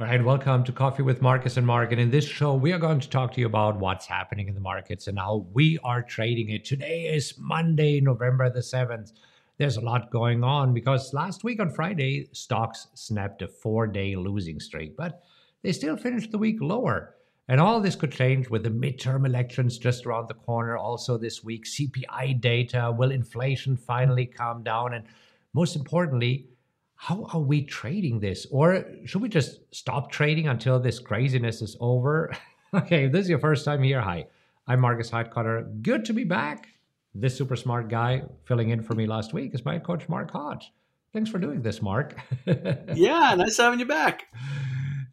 All right, welcome to Coffee with Markus and Mark. And in this show, we are going to talk to you about what's happening in the markets and how we are trading it. Today is Monday, November the 7th. There's a lot going on because last week on Friday, stocks snapped a four day losing streak, but they still finished the week lower. And all this could change with the midterm elections just around the corner. Also, this week, CPI data. Will inflation finally calm down? And most importantly, how are we trading this? Or should we just stop trading until this craziness is over? okay, if this is your first time here, hi. I'm Markus Heitkoetter. Good to be back. This super smart guy filling in for me last week is my coach, Mark Hodge. Thanks for doing this, Mark. yeah, nice having you back.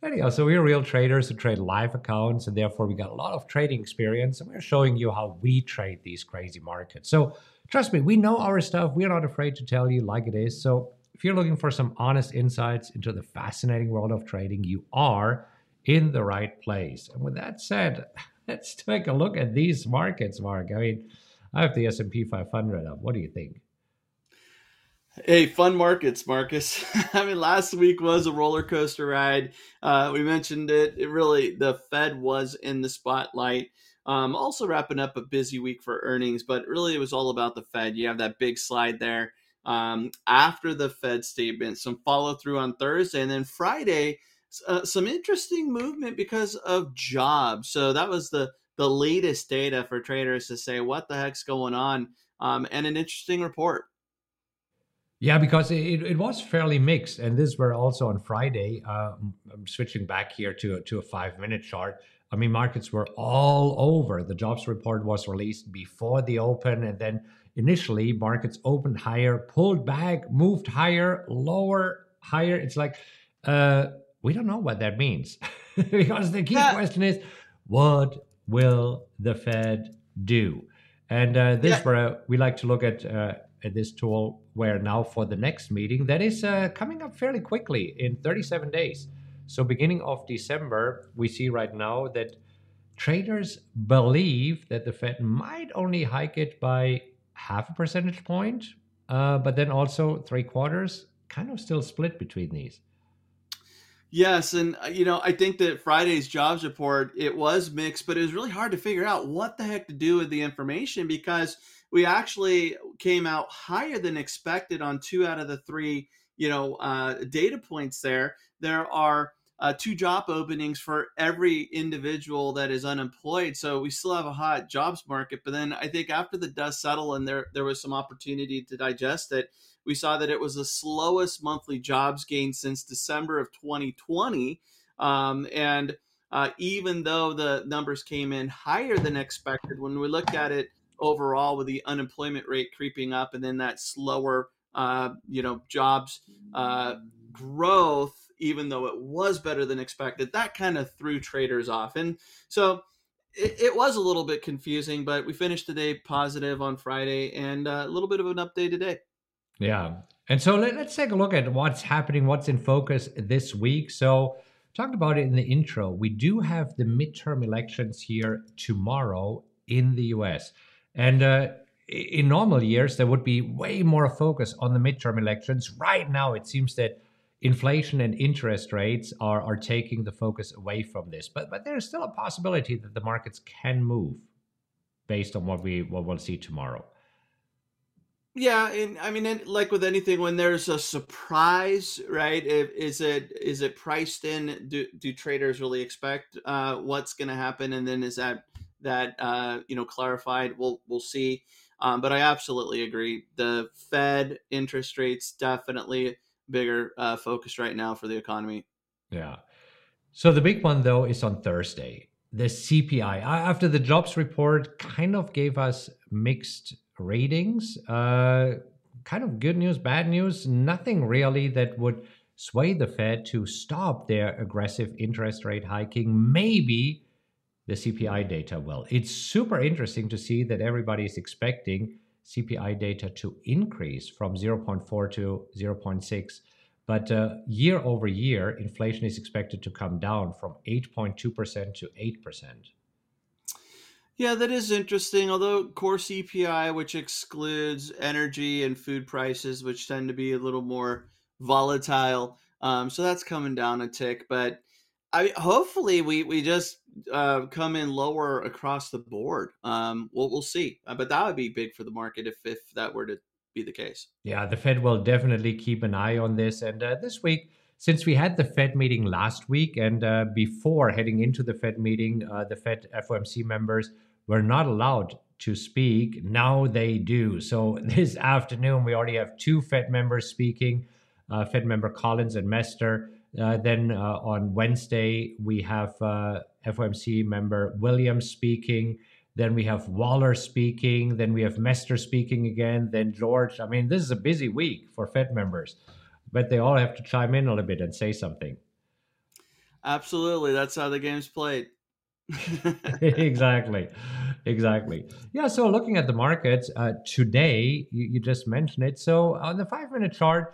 Anyhow, so we're real traders who trade live accounts, and therefore we got a lot of trading experience, and we're showing you how we trade these crazy markets. So trust me, we know our stuff. We're not afraid to tell you like it is. So if you're looking for some honest insights into the fascinating world of trading, you are in the right place. And with that said, let's take a look at these markets, Mark. I mean, I have the S&P 500 up. What do you think? Hey, fun markets, Markus. I mean, last week was a roller coaster ride. Uh, we mentioned it. It really, the Fed was in the spotlight. Um, also wrapping up a busy week for earnings, but really it was all about the Fed. You have that big slide there um, after the Fed statement, some follow through on Thursday, and then Friday, uh, some interesting movement because of jobs. So that was the the latest data for traders to say what the heck's going on, um, and an interesting report. Yeah, because it, it was fairly mixed, and this were also on Friday. Uh, I'm switching back here to to a five minute chart. I mean, markets were all over. The jobs report was released before the open, and then initially markets opened higher, pulled back, moved higher, lower, higher. It's like uh, we don't know what that means because the key yeah. question is what will the Fed do? And uh, this yeah. where we like to look at uh, at this tool where now for the next meeting that is uh, coming up fairly quickly in 37 days. So beginning of December, we see right now that traders believe that the Fed might only hike it by half a percentage point, uh, but then also three quarters, kind of still split between these. Yes, and uh, you know, I think that Friday's jobs report it was mixed, but it was really hard to figure out what the heck to do with the information because we actually came out higher than expected on two out of the three, you know, uh, data points. There, there are uh, two job openings for every individual that is unemployed. So we still have a hot jobs market. But then I think after the dust settled and there there was some opportunity to digest it, we saw that it was the slowest monthly jobs gain since December of 2020. Um, and uh, even though the numbers came in higher than expected, when we look at it overall with the unemployment rate creeping up and then that slower, uh, you know, jobs uh, growth even though it was better than expected, that kind of threw traders off. And so it, it, was a little bit confusing, but we finished the day positive on Friday and uh, a little bit of an update today. Yeah. And so let, us take a look at what's happening, what's in focus this week. So, talked about it in the intro. We do have the midterm elections here tomorrow in the US. And uh, in normal years, there would be way more focus on the midterm elections. Right now, it seems that inflation and interest rates are, are taking the focus away from this. But but there's still a possibility that the markets can move based on what we what we'll see tomorrow. Yeah, and I mean, like with anything, when there's a surprise, right? Is it is it priced in? Do do traders really expect uh, what's going to happen, and then is that that uh, you know clarified? We'll we'll see. Um, but I absolutely agree. The Fed interest rates definitely bigger uh, focus right now for the economy. Yeah. So the big one though is on Thursday. The CPI after the jobs report kind of gave us mixed ratings. Uh, kind of good news, bad news. Nothing really that would sway the Fed to stop their aggressive interest rate hiking. Maybe the CPI data will. It's super interesting to see that everybody is expecting CPI data to increase from 0.4 to 0.6. But uh, year over year, inflation is expected to come down from 8.2% to 8%. Yeah, that is interesting. Although core CPI, which excludes energy and food prices, which tend to be a little more volatile, um, so that's coming down a tick. But I mean, hopefully we we just uh, come in lower across the board. Um, we'll we'll see, uh, but that would be big for the market if if that were to be the case. Yeah, the Fed will definitely keep an eye on this. And uh, this week, since we had the Fed meeting last week, and uh, before heading into the Fed meeting, uh, the Fed FOMC members were not allowed to speak. Now they do. So this afternoon, we already have two Fed members speaking uh, Fed member Collins and Mester. Uh, then uh, on Wednesday, we have FOMC member Williams speaking. Then we have Waller speaking. Then we have Mester speaking again. Then George. I mean, this is a busy week for Fed members, but they all have to chime in a little bit and say something. Absolutely. That's how the game's played. exactly. Exactly. Yeah. So looking at the markets uh, today, you, you just mentioned it. So on the five minute chart,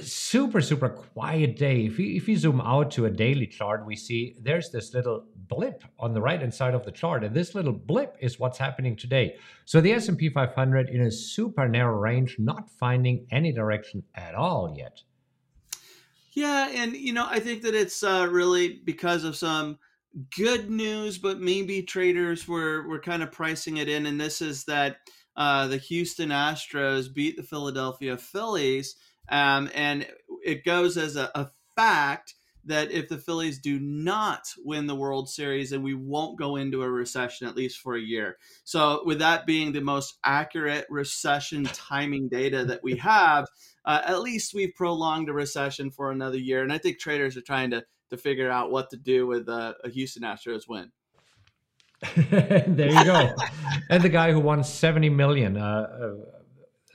super super quiet day. If you, if you zoom out to a daily chart we see there's this little blip on the right hand side of the chart and this little blip is what's happening today. So the s&p 500 in a super narrow range not finding any direction at all yet. Yeah and you know i think that it's uh, really because of some good news but maybe traders were were kind of pricing it in and this is that uh, the houston astros beat the philadelphia phillies um, and it goes as a, a fact that if the Phillies do not win the World Series, then we won't go into a recession at least for a year. So, with that being the most accurate recession timing data that we have, uh, at least we've prolonged a recession for another year. And I think traders are trying to to figure out what to do with uh, a Houston Astros win. there you go. and the guy who won 70 million, uh, uh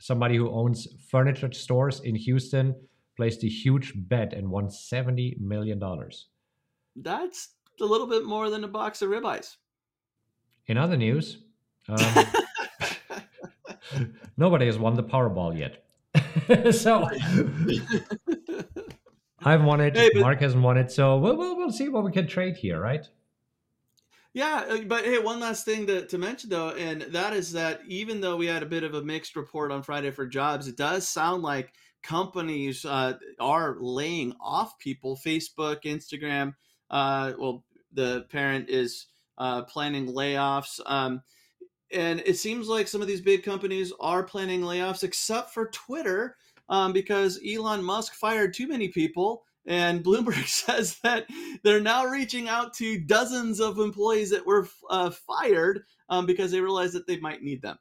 somebody who owns furniture stores in Houston placed a huge bet and won $70 million. That's a little bit more than a box of ribeyes. In other news, um, nobody has won the Powerball yet. so I've won it. Hey, Mark hasn't won it. So we'll, we'll, we'll see what we can trade here, right? Yeah, uh, but hey, one last thing to, to mention though, and that is that even though we had a bit of a mixed report on Friday for jobs, it does sound like companies uh, are laying off people. Facebook, Instagram, uh, well, the parent is uh, planning layoffs. Um, and it seems like some of these big companies are planning layoffs, except for Twitter, um, because Elon Musk fired too many people and Bloomberg says that they're now reaching out to dozens of employees that were uh, fired um, because they realized that they might need them.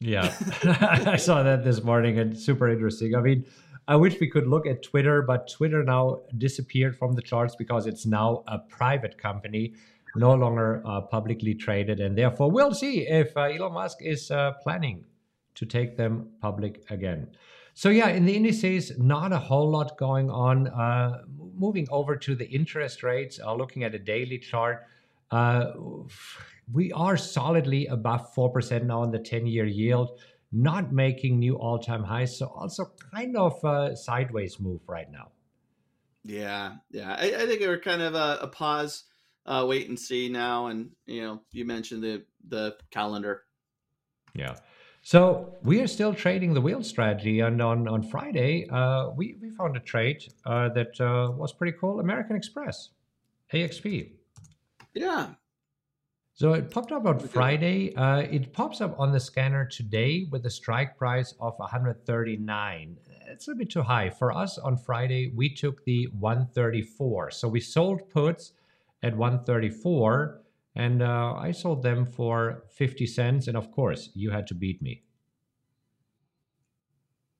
Yeah, I saw that this morning and super interesting. I mean, I wish we could look at Twitter, but Twitter now disappeared from the charts because it's now a private company, no longer uh, publicly traded. And therefore, we'll see if uh, Elon Musk is uh, planning to take them public again. So yeah, in the indices, not a whole lot going on. Uh, moving over to the interest rates, uh, looking at a daily chart, uh, we are solidly above four percent now on the ten-year yield, not making new all-time highs. So also kind of a sideways move right now. Yeah, yeah, I, I think we're kind of a, a pause, uh, wait and see now. And you know, you mentioned the the calendar. Yeah. So we are still trading the wheel strategy, and on on Friday, uh, we we found a trade uh, that uh, was pretty cool. American Express, AXP. Yeah. So it popped up on Friday. Uh, it pops up on the scanner today with a strike price of 139. It's a bit too high for us. On Friday, we took the 134. So we sold puts at 134 and uh, I sold them for 50 cents. And of course, you had to beat me.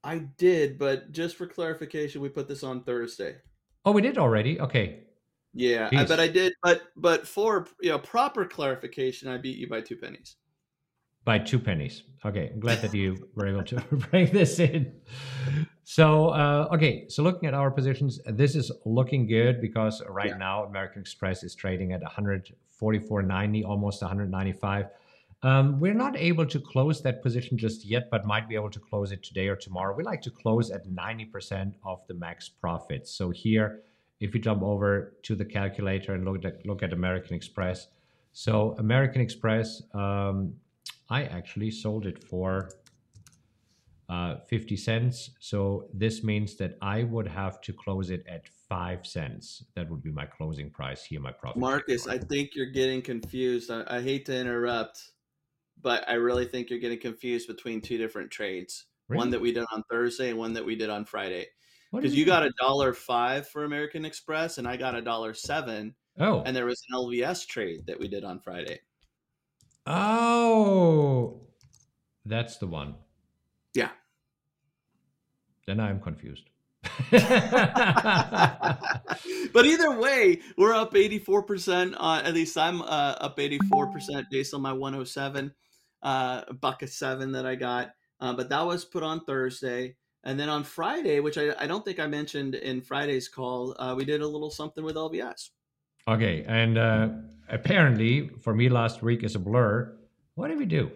I did, but just for clarification, we put this on Thursday. Oh, we did already. Okay. Yeah, I, but I did, but but for you know proper clarification, I beat you by two pennies. By two pennies. Okay, I'm glad that you were able to bring this in. So, uh, okay, so looking at our positions, this is looking good because right yeah. now American Express is trading at 144.90, almost 195. Um, we're not able to close that position just yet, but might be able to close it today or tomorrow. We like to close at 90% of the max profits. So here, if you jump over to the calculator and look at look at American Express, so American Express um, I actually sold it for uh, 50 cents. So this means that I would have to close it at five cents. That would be my closing price here, my profit. Markus, I think you're getting confused. I, I, hate to interrupt, but I really think you're getting confused between two different trades. Really? One that we did on Thursday and one that we did on Friday. Because you, you got a dollar five for American Express and I got a dollar seven. Oh. And there was an LVS trade that we did on Friday. Oh, that's the one. Yeah. Then I'm confused. but either way, we're up 84%. Uh, at least I'm uh, up 84% based on my 107 uh, bucket seven that I got. Uh, but that was put on Thursday. And then on Friday, which I, I don't think I mentioned in Friday's call, uh, we did a little something with LVS. Okay. And uh, apparently, for me last week is a blur. What did we do?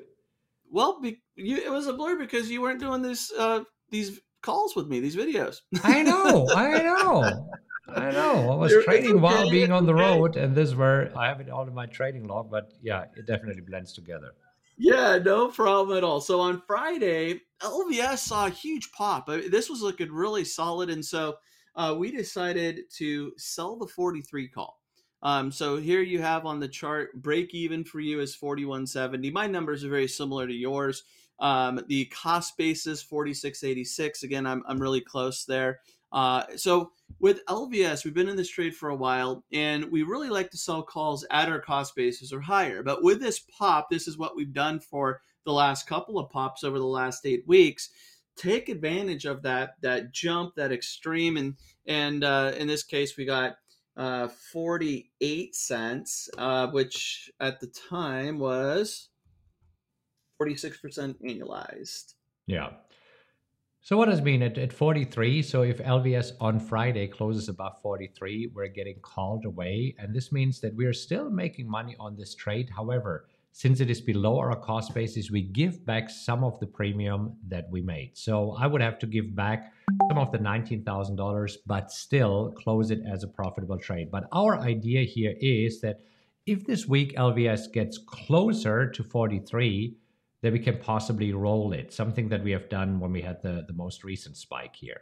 Well, be, you, it was a blur because you weren't doing this uh, these calls with me, these videos. I know, I know, I know. I was You're, trading okay, while being on the okay. road, and this where I have it all in my trading log. But yeah, it definitely blends together. Yeah, no problem at all. So on Friday, LVS saw a huge pop. This was looking really solid, and so uh, we decided to sell the 43 call. Um, so here you have on the chart, break even for you is 4170. My numbers are very similar to yours. Um, the cost basis 4686. Again, I'm, I'm really close there. Uh, so with LVS, we've been in this trade for a while, and we really like to sell calls at our cost basis or higher. But with this pop, this is what we've done for the last couple of pops over the last eight weeks. Take advantage of that that jump, that extreme, and and uh, in this case, we got uh, 48 cents, uh, which at the time was 46% annualized. Yeah. So what does mean at, at 43? So if LVS on Friday closes above 43, we're getting called away. And this means that we are still making money on this trade. However, since it is below our cost basis, we give back some of the premium that we made. So I would have to give back some of the $19,000, but still close it as a profitable trade. But our idea here is that if this week LVS gets closer to 43, then we can possibly roll it, something that we have done when we had the, the most recent spike here.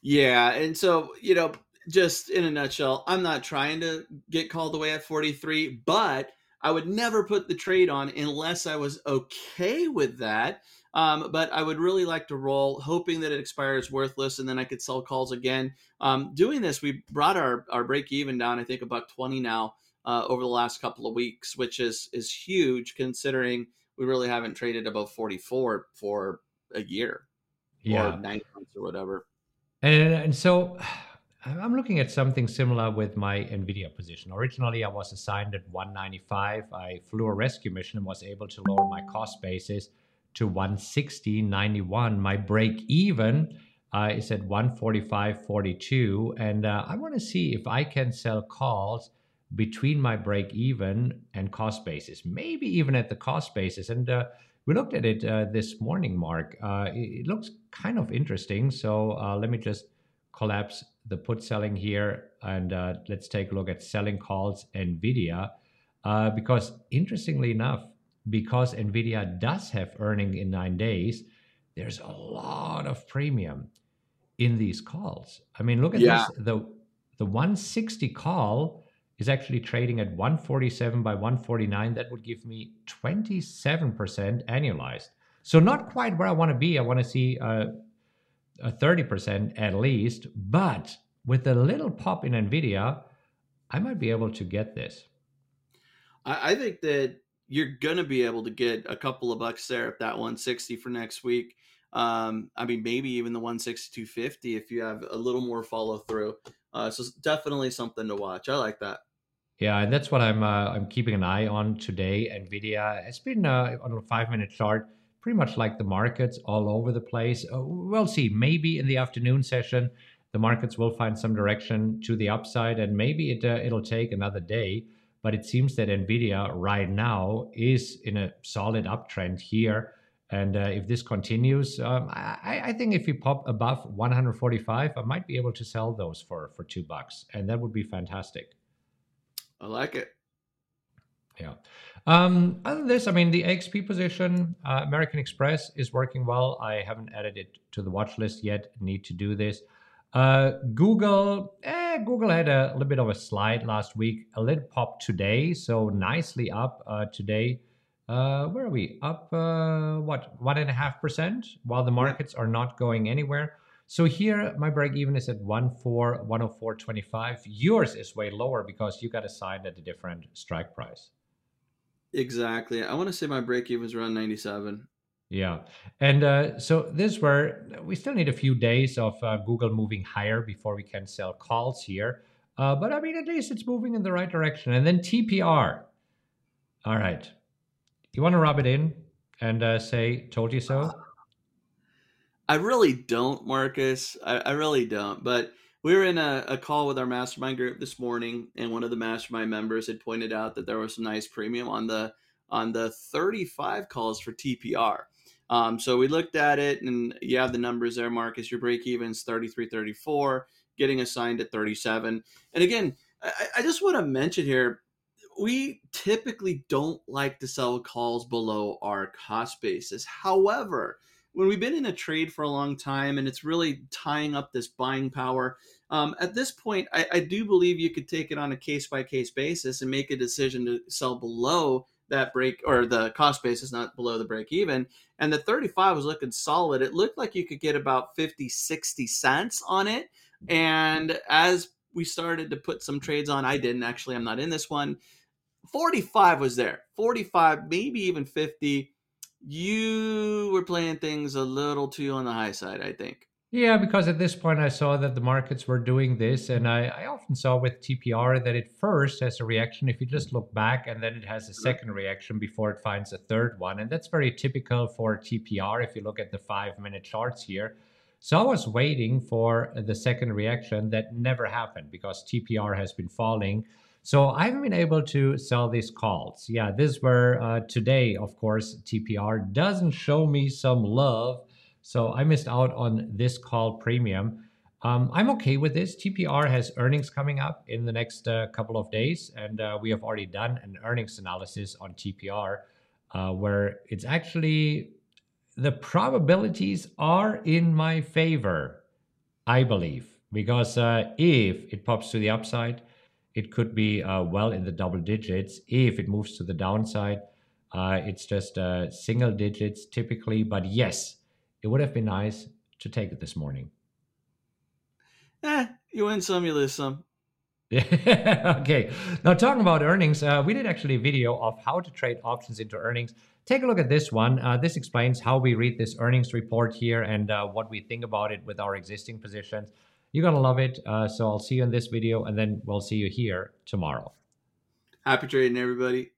Yeah. And so, you know, just in a nutshell, I'm not trying to get called away at 43, but I would never put the trade on unless I was okay with that. Um, but I would really like to roll, hoping that it expires worthless, and then I could sell calls again. Um, doing this, we brought our our break even down. I think about twenty now uh, over the last couple of weeks, which is is huge considering we really haven't traded above forty four for a year, yeah, or nine months or whatever. And, and so I'm looking at something similar with my NVIDIA position. Originally, I was assigned at 195. I flew a rescue mission and was able to lower my cost basis to 160.91. My break even uh, is at 145.42. And uh, I want to see if I can sell calls between my break even and cost basis, maybe even at the cost basis. And uh, we looked at it uh, this morning, Mark. Uh, it, it, looks kind of interesting. So uh, let me just collapse the put selling here and uh, let's take a look at selling calls nvidia uh, because interestingly enough because nvidia does have earning in nine days there's a lot of premium in these calls i mean look at yeah. this the the 160 call is actually trading at 147 by 149 that would give me 27% annualized so not quite where i want to be i want to see a 30% at least. But with a little pop in NVIDIA, I might be able to get this. I think that you're going to be able to get a couple of bucks there at that 160 for next week. Um, I mean, maybe even the 162.50 if you have a little more follow through. Uh, so definitely something to watch. I like that. Yeah, and that's what I'm uh, I'm keeping an eye on today. Nvidia has been uh, on a five minute chart pretty much like the markets all over the place. Uh, we'll see. Maybe in the afternoon session, the markets will find some direction to the upside, and maybe it uh, it'll take another day. But it seems that Nvidia right now is in a solid uptrend here. And uh, if this continues, um, I, I, think if we pop above 145, I might be able to sell those for for two bucks, and that would be fantastic. I like it. Yeah. Um, other than this, I mean, the XP position, uh, American Express is working well. I haven't added it to the watch list yet. Need to do this. Uh, Google, eh, Google had a little bit of a slide last week, a little pop today, so nicely up uh, today. Uh, where are we? Up uh, what one and a half percent, while the markets are not going anywhere. So here, my break even is at 104, 104.25. Yours is way lower because you got assigned at a different strike price. Exactly. I want to say my break even is around 97. Yeah. And uh, so this where we still need a few days of uh, Google moving higher before we can sell calls here. Uh, but I mean, at least it's moving in the right direction. And then TPR. All right. You want to rub it in and uh, say, told you so? I really don't, Markus. I, I really don't. But we were in a, a, call with our mastermind group this morning, and one of the mastermind members had pointed out that there was some nice premium on the on the 35 calls for TPR. Um, so we looked at it, and you have the numbers there, Markus. Your break even's 33, 34, getting assigned at 37. And again, I, I just want to mention here we typically don't like to sell calls below our cost basis. However, when we've been in a trade for a long time and it's really tying up this buying power, um, at this point, I, I, do believe you could take it on a case by case basis and make a decision to sell below that break or the cost basis, not below the break even. And the 35 was looking solid. It looked like you could get about 50, 60 cents on it. And as we started to put some trades on, I didn't actually, I'm not in this one. 45 was there, 45, maybe even 50 you were playing things a little too on the high side, I think. Yeah, because at this point I saw that the markets were doing this, and I, I often saw with TPR that it first has a reaction if you just look back, and then it has a second reaction before it finds a third one. And that's very typical for TPR if you look at the five minute charts here. So I was waiting for the second reaction that never happened because TPR has been falling so I haven't been able to sell these calls. Yeah, this where uh, today, of course, TPR doesn't show me some love. So I missed out on this call premium. Um, I'm okay with this. TPR has earnings coming up in the next uh, couple of days, and uh, we have already done an earnings analysis on TPR uh, where it's actually the probabilities are in my favor, I believe, because uh, if it pops to the upside, it could be uh, well in the double digits. If it moves to the downside, uh, it's just uh, single digits typically. But yes, it would have been nice to take it this morning. Eh, you win some, you lose some. okay. Now, talking about earnings, uh, we did actually a video of how to trade options into earnings. Take a look at this one. Uh, this explains how we read this earnings report here and uh, what we think about it with our existing positions. You're going to love it. Uh, so I'll see you in this video and then we'll see you here tomorrow. Happy trading, everybody.